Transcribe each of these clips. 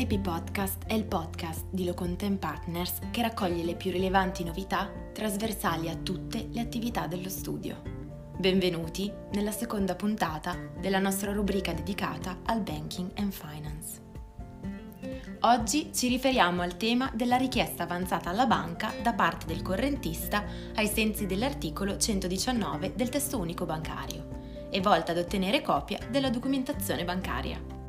LP Podcast è il podcast di Locontent Partners che raccoglie le più rilevanti novità trasversali a tutte le attività dello studio. Benvenuti nella seconda puntata della nostra rubrica dedicata al banking and finance. Oggi ci riferiamo al tema della richiesta avanzata alla banca da parte del correntista ai sensi dell'articolo 119 del testo unico bancario e volta ad ottenere copia della documentazione bancaria.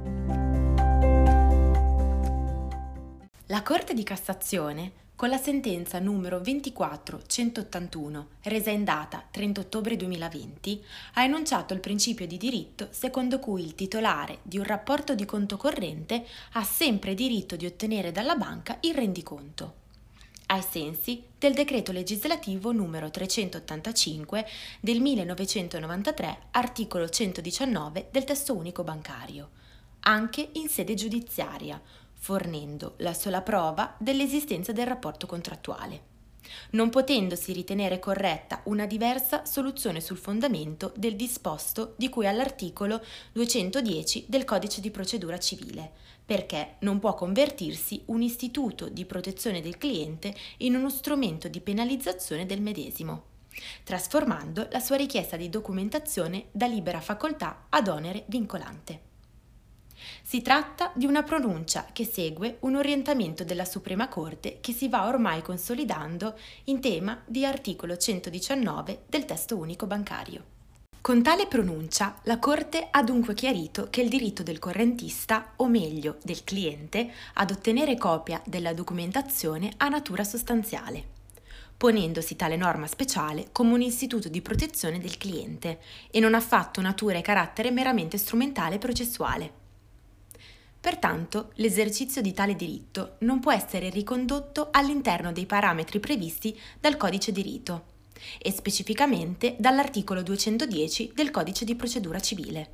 La Corte di Cassazione, con la sentenza numero 24181, resa in data 30 ottobre 2020, ha enunciato il principio di diritto secondo cui il titolare di un rapporto di conto corrente ha sempre diritto di ottenere dalla banca il rendiconto ai sensi del decreto legislativo numero 385 del 1993, articolo 119 del testo unico bancario, anche in sede giudiziaria, fornendo la sola prova dell'esistenza del rapporto contrattuale, non potendosi ritenere corretta una diversa soluzione sul fondamento del disposto di cui all'articolo 210 del Codice di procedura civile, perché non può convertirsi un istituto di protezione del cliente in uno strumento di penalizzazione del medesimo trasformando la sua richiesta di documentazione da libera facoltà ad onere vincolante. Si tratta di una pronuncia che segue un orientamento della Suprema Corte che si va ormai consolidando in tema di articolo 119 del testo unico bancario. Con tale pronuncia la Corte ha dunque chiarito che il diritto del correntista, o meglio del cliente, ad ottenere copia della documentazione ha natura sostanziale ponendosi tale norma speciale come un istituto di protezione del cliente e non affatto natura e carattere meramente strumentale e processuale. Pertanto, l'esercizio di tale diritto non può essere ricondotto all'interno dei parametri previsti dal codice di rito e specificamente dall'articolo 210 del codice di procedura civile,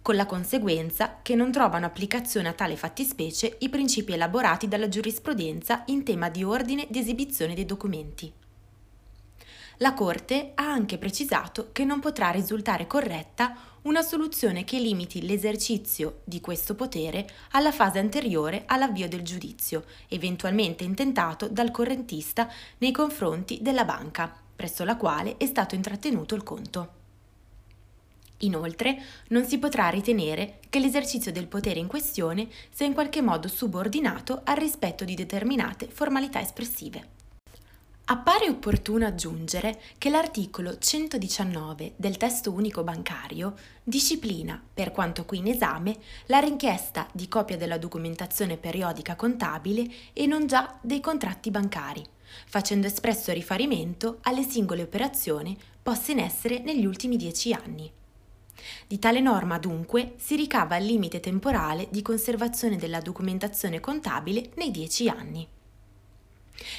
con la conseguenza che non trovano applicazione a tale fattispecie i principi elaborati dalla giurisprudenza in tema di ordine di esibizione dei documenti. La Corte ha anche precisato che non potrà risultare corretta una soluzione che limiti l'esercizio di questo potere alla fase anteriore all'avvio del giudizio, eventualmente intentato dal correntista nei confronti della banca, presso la quale è stato intrattenuto il conto. Inoltre, non si potrà ritenere che l'esercizio del potere in questione sia in qualche modo subordinato al rispetto di determinate formalità espressive. Appare opportuno aggiungere che l'articolo 119 del testo unico bancario disciplina, per quanto qui in esame, la richiesta di copia della documentazione periodica contabile e non già dei contratti bancari, facendo espresso riferimento alle singole operazioni poste in essere negli ultimi dieci anni. Di tale norma dunque si ricava il limite temporale di conservazione della documentazione contabile nei dieci anni.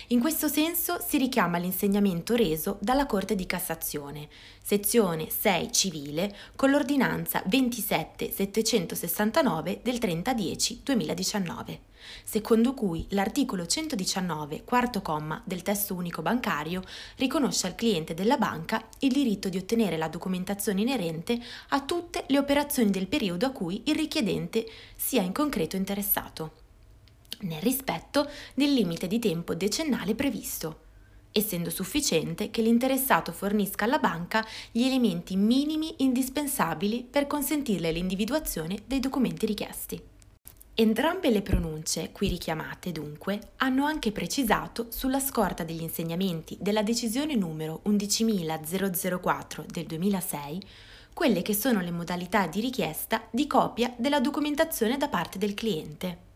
In questo senso si richiama l'insegnamento reso dalla Corte di Cassazione, sezione 6 civile, con l'ordinanza 27769 del 30-10-2019, secondo cui l'articolo 119, quarto comma del testo unico bancario riconosce al cliente della banca il diritto di ottenere la documentazione inerente a tutte le operazioni del periodo a cui il richiedente sia in concreto interessato nel rispetto del limite di tempo decennale previsto, essendo sufficiente che l'interessato fornisca alla banca gli elementi minimi indispensabili per consentirle l'individuazione dei documenti richiesti. Entrambe le pronunce qui richiamate, dunque, hanno anche precisato, sulla scorta degli insegnamenti della decisione numero 11004 del 2006, quelle che sono le modalità di richiesta di copia della documentazione da parte del cliente.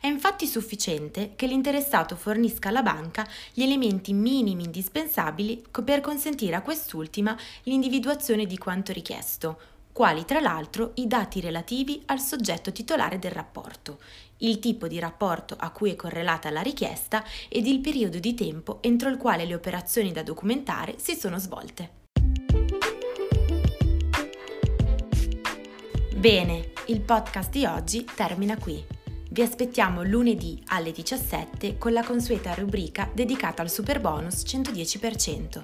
È infatti sufficiente che l'interessato fornisca alla banca gli elementi minimi indispensabili per consentire a quest'ultima l'individuazione di quanto richiesto, quali tra l'altro i dati relativi al soggetto titolare del rapporto, il tipo di rapporto a cui è correlata la richiesta ed il periodo di tempo entro il quale le operazioni da documentare si sono svolte. Bene, il podcast di oggi termina qui. Vi aspettiamo lunedì alle 17 con la consueta rubrica dedicata al super bonus 110%,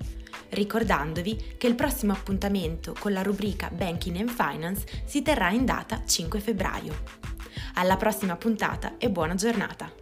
ricordandovi che il prossimo appuntamento con la rubrica Banking and Finance si terrà in data 5 febbraio. Alla prossima puntata e buona giornata!